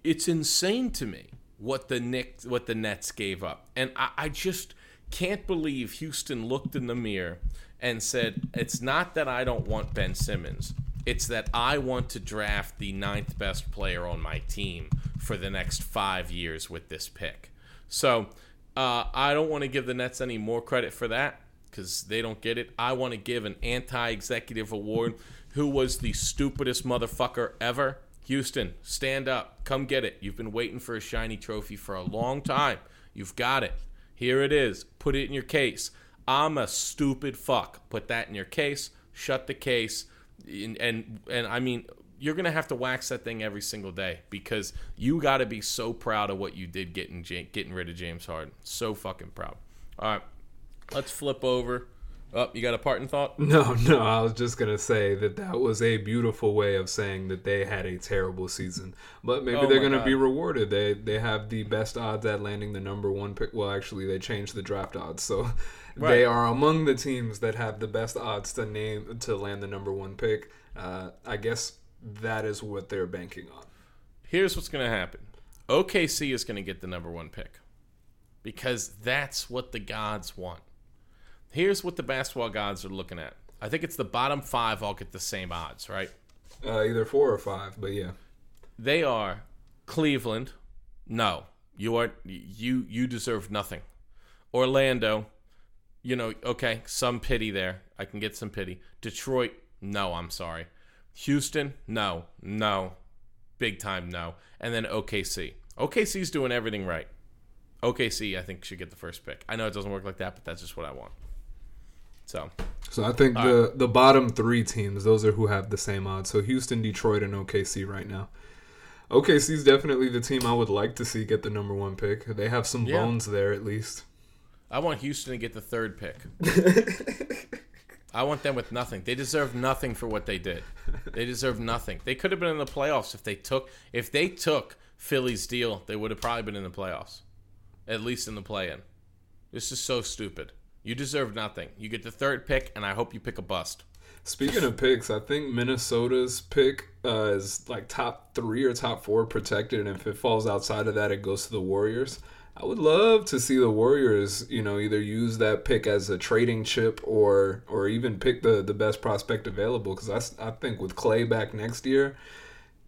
it's insane to me what the Knicks what the Nets gave up. And I, I just can't believe Houston looked in the mirror and said, It's not that I don't want Ben Simmons. It's that I want to draft the ninth best player on my team for the next five years with this pick. So uh, I don't want to give the Nets any more credit for that because they don't get it. I want to give an anti executive award who was the stupidest motherfucker ever. Houston, stand up. Come get it. You've been waiting for a shiny trophy for a long time. You've got it. Here it is. Put it in your case. I'm a stupid fuck. Put that in your case. Shut the case. And and, and I mean, you're gonna have to wax that thing every single day because you got to be so proud of what you did getting getting rid of James Harden. So fucking proud. All right, let's flip over Oh, you got a parting thought? No, no. I was just gonna say that that was a beautiful way of saying that they had a terrible season, but maybe Oh they're gonna God. be rewarded. They they have the best odds at landing the number one pick. Well, actually, they changed the draft odds, so Right. they are among the teams that have the best odds to name to land the number one pick. Uh, I guess that is what they're banking on. Here's what's going to happen OKC is going to get the number one pick because that's what the gods want. Here's what the basketball gods are looking at. I think it's the bottom five all get the same odds, right? Uh, either four or five, but yeah. They are Cleveland. No, you are you you deserve nothing. Orlando, you know, okay, some pity there. I can get some pity. Detroit, no, I'm sorry. Houston, no, no, big time no. And then OKC. OKC's doing everything right. OKC, I think, should get the first pick. I know it doesn't work like that, but that's just what I want. So, So I think the the bottom three teams, those are who have the same odds. So Houston, Detroit, and OKC right now. OKC is definitely the team I would like to see get the number one pick. They have some Yeah. bones there at least. I want Houston to get the third pick. I want them with nothing. They deserve nothing for what they did. They deserve nothing. They could have been in the playoffs if they took if they took Philly's deal. They would have probably been in the playoffs, at least in the play-in. This is so stupid. You deserve nothing. You get the third pick, and I hope you pick a bust. Speaking of picks, I think Minnesota's pick uh, is like top three or top four protected, and if it falls outside of that, it goes to the Warriors. I would love to see the Warriors, you know, either use that pick as a trading chip or or even pick the the best prospect available. Because I, I think with Clay back next year,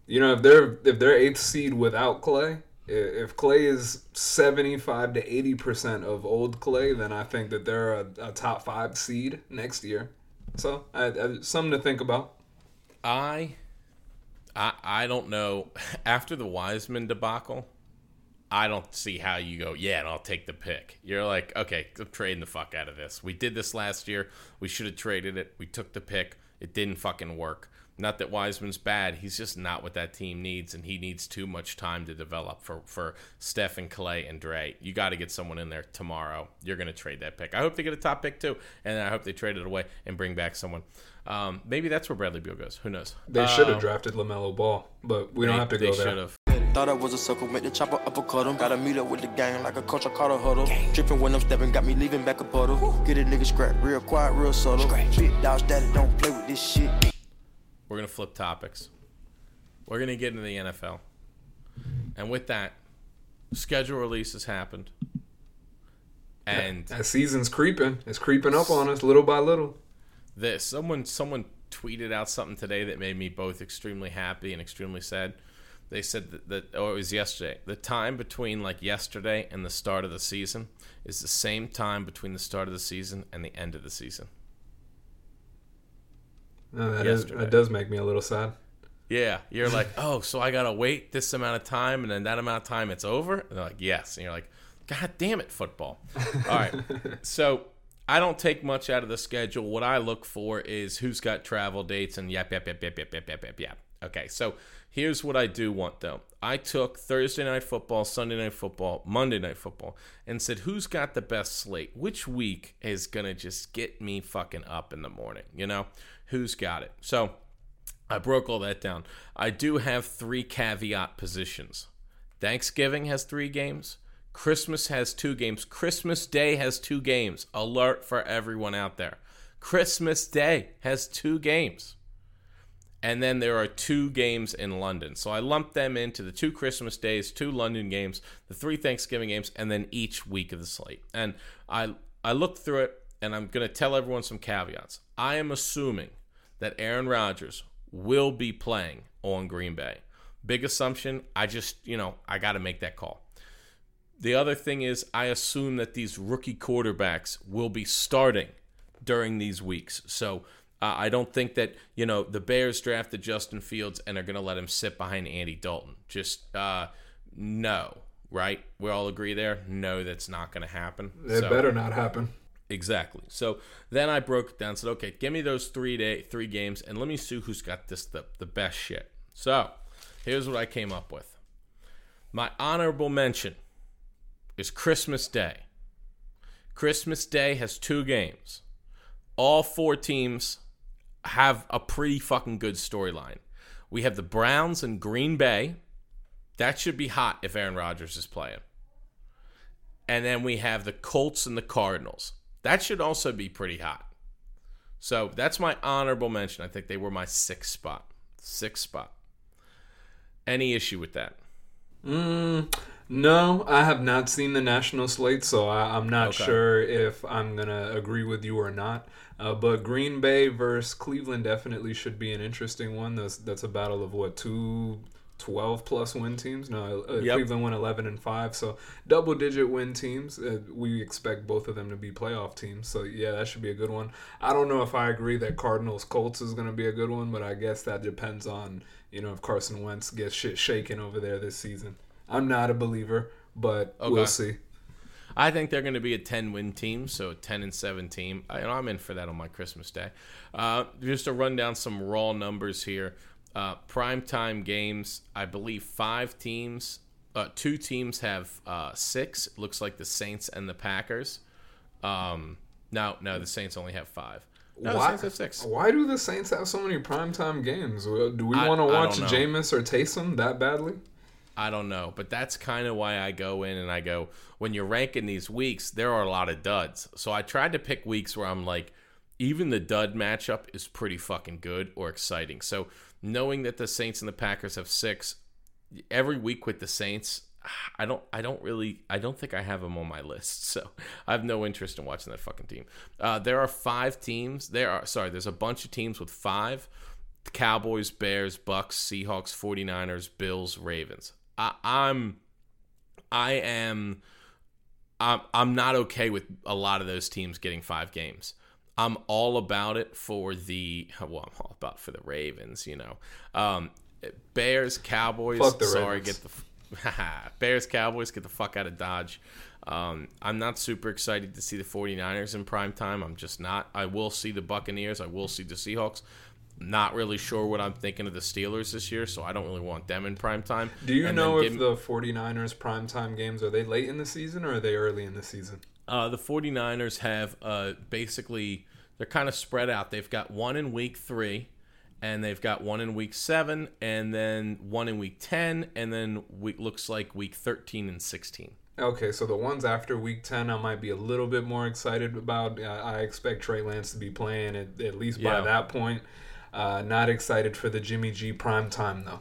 you know, if they're if they're eighth seed without Clay, if Clay is seventy five to eighty percent of old Clay, then I think that they're a, a top five seed next year. So, I, I, something to think about. I, I, I don't know. After the Wiseman debacle, I don't see how you go. Yeah, and I'll take the pick. You're like, okay, I'm trading the fuck out of this. We did this last year. We should have traded it. We took the pick. It didn't fucking work. Not that Wiseman's bad. He's just not what that team needs, and he needs too much time to develop for for Steph and Clay and Dre. You got to get someone in there tomorrow. You're gonna trade that pick. I hope they get a top pick too, and I hope they trade it away and bring back someone. Um, maybe that's where Bradley Beal goes. Who knows? They should have Um, drafted LaMelo Ball, but we don't have to go there. should have. Thought I was a sucker, make the chopper uppercut him. Gotta meet up with the gang like a coach, I caught a huddle. Dripping when I'm stepping, got me leaving back a puddle. Get a nigga scrap, real quiet, real subtle. Big dog daddy, don't play with this shit. We're gonna flip topics. We're gonna get into the NFL, and with that, schedule release has happened, and That season's creeping. It's creeping up on us little by little. this someone someone tweeted out something today that made me both extremely happy and extremely sad. They said that, that oh it was yesterday. The time between like yesterday and the start of the season is the same time between the start of the season and the end of the season. No, that, is, Yesterday. that does make me a little sad. Yeah, you're like, oh, so I gotta wait this amount of time, and then that amount of time, it's over. And they're like, yes, and you're like, God damn it, football. All right, so I don't take much out of the schedule. What I look for is who's got travel dates and yap yap yap yap yap yap yap yap yap. Okay, so here's what I do want though. I took Thursday night football, Sunday night football, Monday night football, and said who's got the best slate? Which week is gonna just get me fucking up in the morning? You know, who's got it? So. I broke all that down. I do have three caveat positions. Thanksgiving has three games. Christmas has two games. Christmas Day has two games. Alert for everyone out there. Christmas Day has two games. And then there are two games in London. So I lumped them into the two Christmas days, two London games, the three Thanksgiving games, and then each week of the slate. And I I looked through it and I'm gonna tell everyone some caveats. I am assuming that Aaron Rodgers will be playing on Green Bay. Big assumption. I just, you know, I got to make that call. The other thing is, I assume that these rookie quarterbacks will be starting during these weeks. So uh, I don't think that, you know, the Bears drafted Justin Fields and are going to let him sit behind Andy Dalton. Just uh, no, right? We all agree there? No, that's not going to happen. It So- better not happen. Exactly. So then I broke it down. Said, okay, give me those three day three games, and let me see who's got this the the best shit. So here's what I came up with. My honorable mention is Christmas Day. Christmas Day has two games. all four teams have a pretty fucking good storyline. We have the Browns and Green Bay. That should be hot if Aaron Rodgers is playing. And then we have the Colts and the Cardinals. That should also be pretty hot. So that's my honorable mention. I think they were my sixth spot. Sixth spot. Any issue with that? Mm, no, I have not seen the national slate, so I, am not okay. sure if I'm gonna agree with you or not. Uh, but Green Bay versus Cleveland definitely should be an interesting one. That's that's a battle of what two 12 plus win teams. No, uh, yep. Cleveland went 11 and 5. So double digit win teams. Uh, we expect both of them to be playoff teams. So yeah, that should be a good one. I don't know if I agree that Cardinals Colts is going to be a good one, but I guess that depends on, you know, if Carson Wentz gets shit shaken over there this season. I'm not a believer, but okay. we'll see. I think they're going to be a 10 win team, so a 10 and 7 team. I, am in for that on my Christmas day. Uh, just to run down some raw numbers here. Uh, primetime games, I believe five teams, uh, two teams have uh, six. It looks like the Saints and the Packers. Um, no, no, the Saints only have five. No, why, why do the Saints have so many primetime games? Do we want to watch Jameis or Taysom that badly? I don't know, but that's kind of why I go in and I go when you're ranking these weeks, there are a lot of duds. So I tried to pick weeks where I'm like, even the dud matchup is pretty fucking good or exciting. So knowing that the Saints and the Packers have six every week with the Saints, I don't I don't really I don't think I have them on my list. So I have no interest in watching that fucking team. Uh, there are five teams. There are sorry, there's a bunch of teams with five. Cowboys, Bears, Bucks, Seahawks, 49ers, Bills, Ravens. I, I'm I am I'm, I'm not okay with a lot of those teams getting five games. I'm all about it for the well, I'm all about for the Ravens. You know, um, Bears, Cowboys. sorry, Ravens. get the Bears, Cowboys. Get the fuck out of Dodge. Um, I'm not super excited to see the 49ers in prime time. I'm just not. I will see the Buccaneers. I will see the Seahawks. Not really sure what I'm thinking of the Steelers this year, so I don't really want them in prime time. Do you and know if the 49ers prime time games are they late in the season or are they early in the season? Uh, the 49ers have uh, basically they're kind of spread out. They've got one in week three, and they've got one in week seven, and then one in week ten, and then week looks like week thirteen and sixteen. Okay, so the ones after week 10, I might be a little bit more excited about. I expect Trey Lance to be playing at, at least by yeah. that point. Uh, not excited for the Jimmy G prime time, though.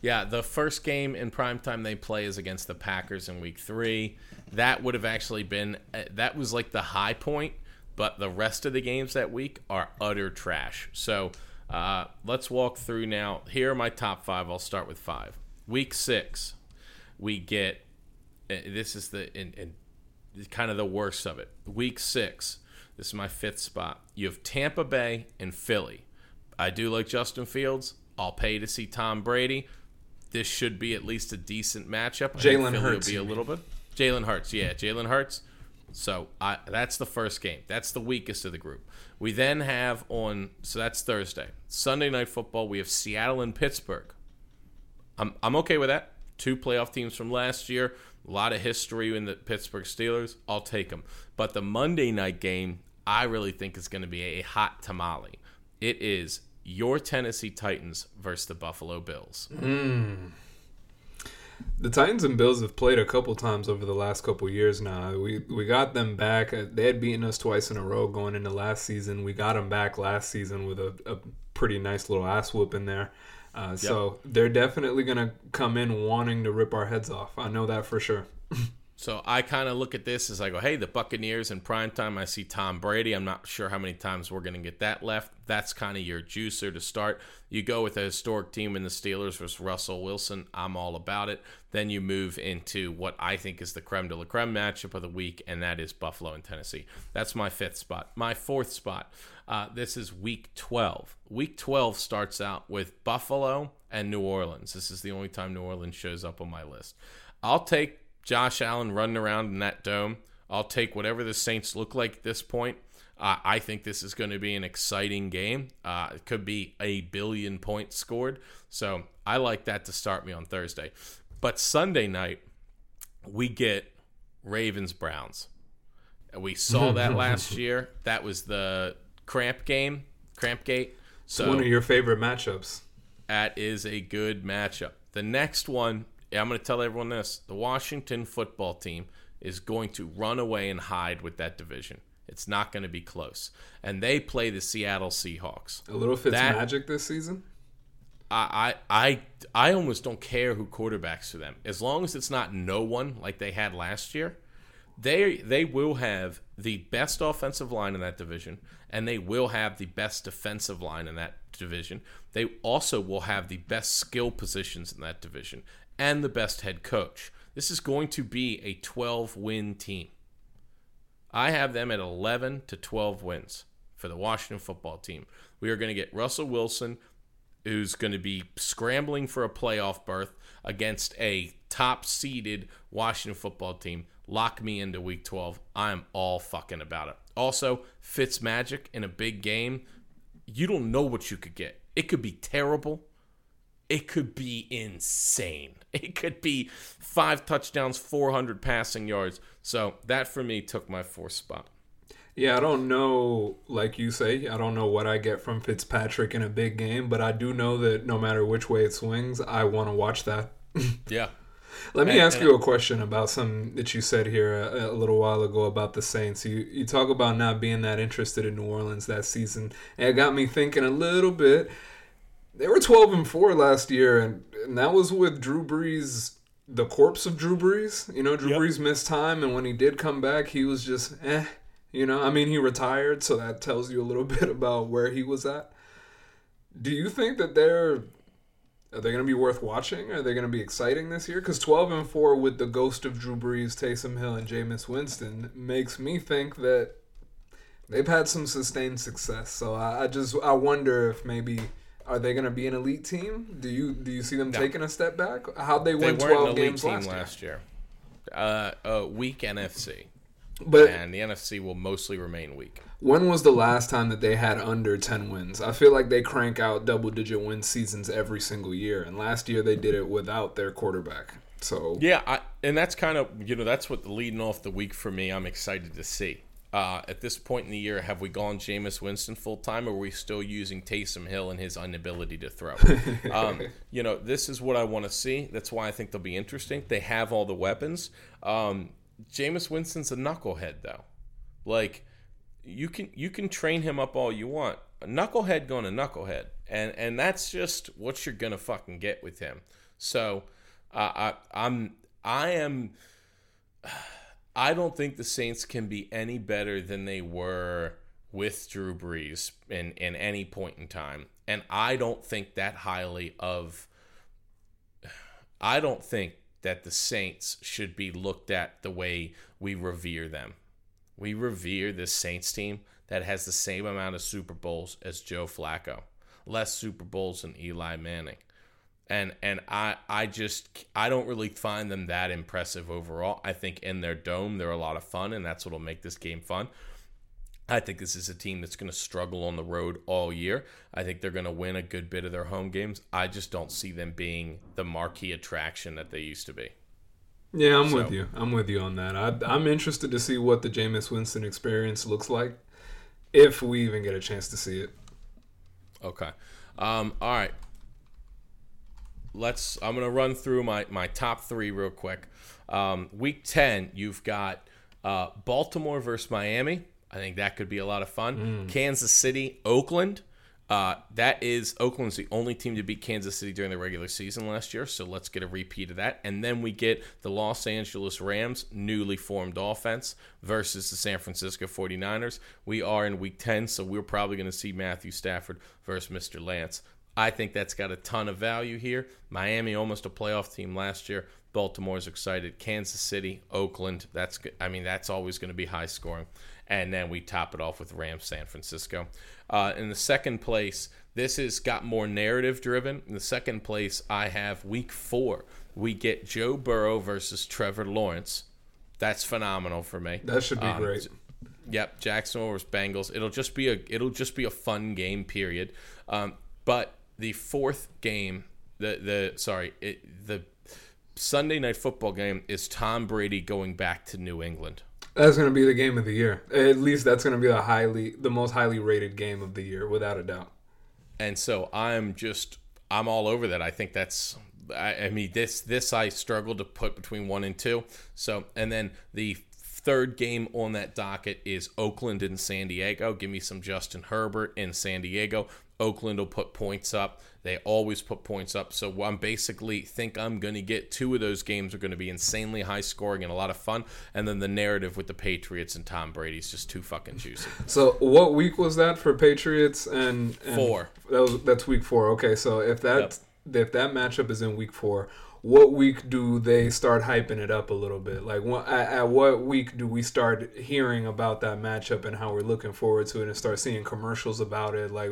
Yeah, the first game in prime time they play is against the Packers in week three. That would have actually been, uh, that was like the high point but the rest of the games that week are utter trash. So uh, let's walk through now. Here are my top five. I'll start with five. Week six, we get uh, this is the in, in kind of the worst of it. Week six, this is my fifth spot. You have Tampa Bay and Philly. I do like Justin Fields. I'll pay to see Tom Brady. This should be at least a decent matchup. Jalen Hurts will be a little bit. Jalen Hurts, yeah, Jalen Hurts. So I, that's the first game. That's the weakest of the group. We then have on so that's Thursday. Sunday night football. We have Seattle and Pittsburgh. I'm I'm okay with that. Two playoff teams from last year. A lot of history in the Pittsburgh Steelers. I'll take them. But the Monday night game, I really think is going to be a hot tamale. It is your Tennessee Titans versus the Buffalo Bills. Mm. The Titans and Bills have played a couple times over the last couple years now. We we got them back. Uh, they had beaten us twice in a row going into last season. We got them back last season with a, a pretty nice little ass whoop in there. Uh, yep. So they're definitely going to come in wanting to rip our heads off. I know that for sure. So I kind of look at this as I go, hey, the Buccaneers in prime time. I see Tom Brady. I'm not sure how many times we're going to get that left. That's kind of your juicer to start. You go with a historic team in the Steelers versus Russell Wilson. I'm all about it. Then you move into what I think is the creme de la creme matchup of the week, and that is Buffalo and Tennessee. That's my fifth spot. My fourth spot. Uh, this is week 12. Week 12 starts out with Buffalo and New Orleans. This is the only time New Orleans shows up on my list. I'll take Josh Allen running around in that dome. I'll take whatever the Saints look like at this point. Uh, I think this is going to be an exciting game. Uh, it could be a billion points scored. So I like that to start me on Thursday. But Sunday night, we get Ravens Browns. We saw that last year. That was the cramp game, cramp gate. So One of your favorite matchups. that is a good matchup. The next one, I'm going to tell everyone this: the Washington football team is going to run away and hide with that division. It's not going to be close, and they play the Seattle Seahawks. A little Fitz That- magic this season. I, I I I almost don't care who quarterbacks for them as long as it's not no one like they had last year. They they will have the best offensive line in that division, and they will have the best defensive line in that division. They also will have the best skill positions in that division and the best head coach. This is going to be a 12 win team. I have them at 11 to 12 wins for the Washington football team. We are going to get Russell Wilson, who's going to be scrambling for a playoff berth against a top seeded Washington football team. Lock me into week 12. I'm all fucking about it. Also, Fitz Magic in a big game. You don't know what you could get. It could be terrible. It could be insane. It could be five touchdowns, 400 passing yards. So that for me took my fourth spot. Yeah, I don't know, like you say, I don't know what I get from Fitzpatrick in a big game, but I do know that no matter which way it swings, I want to watch that. Yeah. Let me And- ask and- you a question about something that you said here a, a little while ago about the Saints. You you talk about not being that interested in New Orleans that season, and it got me thinking a little bit. They were twelve and four last year, and, and that was with Drew Brees, the corpse of Drew Brees. You know, Drew Yep. Brees missed time, and when he did come back, he was just eh. You know, I mean, he retired, so that tells you a little bit about where he was at. Do you think that they're are they going to be worth watching? Are they going to be exciting this year? Because 12 and 4 with the ghost of Drew Brees, Taysom Hill, and Jameis Winston makes me think that they've had some sustained success. So I, I just I wonder if maybe are they going to be an elite team? Do you do you see them taking a step back? How'd they They win weren't 12 an elite games team last, last, year? year. Uh, uh, weak NFC. But and the NFC will mostly remain weak. when was the last time that they had under 10 wins? I feel like they crank out double digit win seasons every single year, and last year they did it without their quarterback. So Yeah, I, and that's kind of you know that's what the leading off the week for me. I'm excited to see. Uh, at this point in the year, have we gone Jameis Winston full time, or are we still using Taysom Hill and his inability to throw? um, you know, this is what I want to see. That's why I think they'll be interesting. They have all the weapons. Um, Jameis Winston's a knucklehead, though. Like you can you can train him up all you want. A knucklehead going to knucklehead, and and that's just what you're gonna fucking get with him. So uh, I I'm I am. I don't think the Saints can be any better than they were with Drew Brees in, in any point in time. And I don't think that highly of. I don't think that the Saints should be looked at the way we revere them. We revere this Saints team that has the same amount of Super Bowls as Joe Flacco, less Super Bowls than Eli Manning and and I I just I don't really find them that impressive overall. I think in their dome they're a lot of fun, and that's what'll make this game fun. I think this is a team that's going to struggle on the road all year. I think they're going to win a good bit of their home games. I just don't see them being the marquee attraction that they used to be. Yeah, I'm So- with you. I'm with you on that. I, I'm interested to see what the Jameis Winston experience looks like, if we even get a chance to see it. Okay. Um, all right. Let's. I'm gonna run through my my top three real quick. Um, week ten, you've got uh, Baltimore versus Miami. I think that could be a lot of fun. Kansas City, Oakland. Uh, that is Oakland's the only team to beat Kansas City during the regular season last year, so let's get a repeat of that. And then we get the Los Angeles Rams, newly formed offense, versus the San Francisco 49ers. We are in week 10, so we're probably going to see Matthew Stafford versus Mr. Lance. I think that's got a ton of value here. Miami almost a playoff team last year. Baltimore's excited. Kansas City, Oakland. That's good. I mean, that's always going to be high scoring. And then we top it off with Rams, San Francisco. Uh, in the second place, this has got more narrative driven. In the second place, I have Week Four. We get Joe Burrow versus Trevor Lawrence. That's phenomenal for me. That should be Um, great. Yep, Jacksonville versus Bengals. It'll just be a it'll just be a fun game. Period. Um, but the fourth game, the the sorry, it, the Sunday night football game is Tom Brady going back to New England. That's going to be the game of the year. At least that's going to be the highly, the most highly rated game of the year, without a doubt. And so I'm just, I'm all over that. I think that's, I, I mean, this, this I struggled to put between one and two. So, and then the third game on that docket is Oakland and San Diego. Give me some Justin Herbert in San Diego. Oakland will put points up. They always put points up. So I'm basically think I'm going to get two of those games are going to be insanely high scoring and a lot of fun. And then the narrative with the Patriots and Tom Brady is just too fucking juicy. So what week was that for Patriots and, and Four. That was that's week four. Okay, so if that if that matchup is in week four, what week do they start hyping it up a little bit? Like, what, at, at, what week do we start hearing about that matchup and how we're looking forward to it and start seeing commercials about it? Like,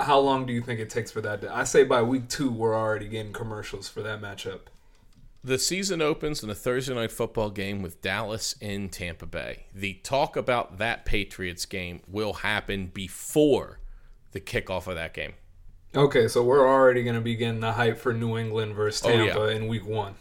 how long do you think it takes for that? To, I say by week two, we're already getting commercials for that matchup. The season opens in a Thursday night football game with Dallas in Tampa Bay. The talk about that Patriots game will happen before the kickoff of that game. Okay, so we're already going to be getting the hype for New England versus Tampa oh, yeah. in week one.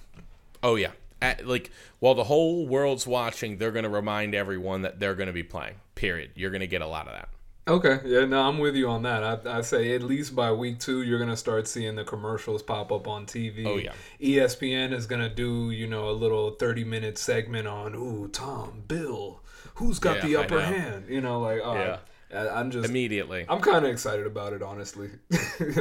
Oh, yeah. At, like, while the whole world's watching, they're going to remind everyone that they're going to be playing, period. You're going to get a lot of that. Okay, yeah, no, I'm with you on that. I, I say at least by week two, you're gonna start seeing the commercials pop up on TV. Oh yeah. ESPN is gonna do you know a little 30 minute segment on ooh Tom Bill, who's got yeah, the upper hand. You know, like oh, yeah. I'm just immediately. I'm kind of excited about it, honestly.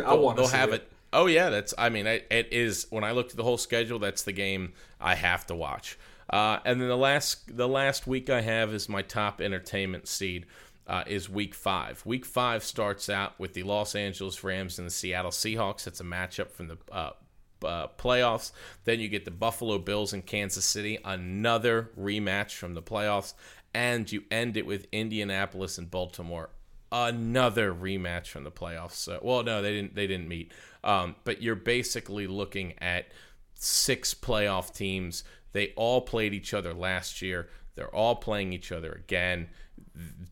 I want to. They'll have it. it. Oh yeah, that's. I mean, it, it is. When I looked at the whole schedule, that's the game I have to watch. Uh, and then the last the last week I have is my top entertainment seed. Uh, is week five. Week five starts out with the Los Angeles Rams and the Seattle Seahawks. It's a matchup from the uh, uh, playoffs. Then you get the Buffalo Bills and Kansas City, another rematch from the playoffs and you end it with Indianapolis and Baltimore, another rematch from the playoffs. So, well, no, they didn't. They didn't meet. Um, but you're basically looking at six playoff teams. They all played each other last year. They're all playing each other again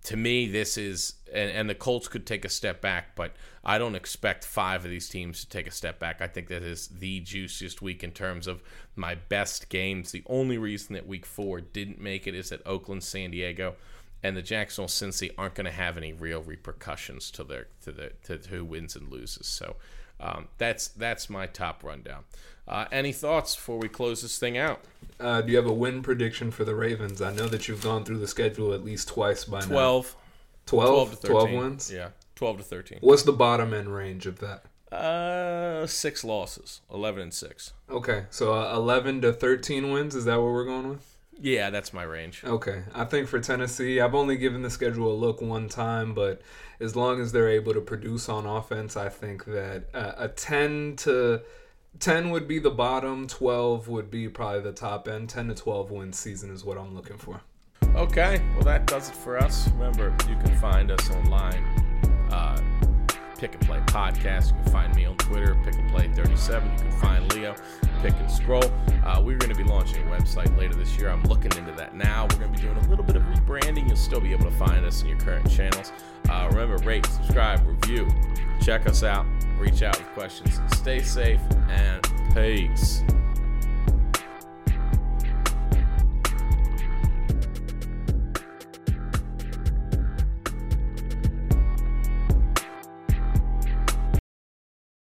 to me, this is, and, and, the Colts could take a step back, but I don't expect five of these teams to take a step back. I think that is the juiciest week in terms of my best games. The only reason that week four didn't make it is that Oakland, San Diego, and the Jacksonville Cincy aren't going to have any real repercussions to their to the to who wins and loses. So um, that's that's my top rundown. Uh, any thoughts before we close this thing out? Uh, do you have a win prediction for the Ravens? I know that you've gone through the schedule at least twice by 12. now. 12? 12, 12 wins? Yeah, 12 to 13. What's the bottom end range of that? Uh, six losses, 11 and 6. Okay, so uh, 11 to 13 wins, is that what we're going with? Yeah, that's my range. Okay. I think for Tennessee, I've only given the schedule a look one time, but as long as they're able to produce on offense, I think that uh, a 10 to 10 would be the bottom, 12 would be probably the top end. 10 to 12 win season is what I'm looking for. Okay, well, that does it for us. Remember, you can find us online. Uh, Pick and Play Podcast. You can find me on Twitter, Pick and Play 37. You can find Leo, Pick and Scroll. Uh, we're going to be launching a website later this year. I'm looking into that now. We're going to be doing a little bit of rebranding. You'll still be able to find us in your current channels. Uh, remember, rate, subscribe, review. Check us out. Reach out with questions. Stay safe and peace.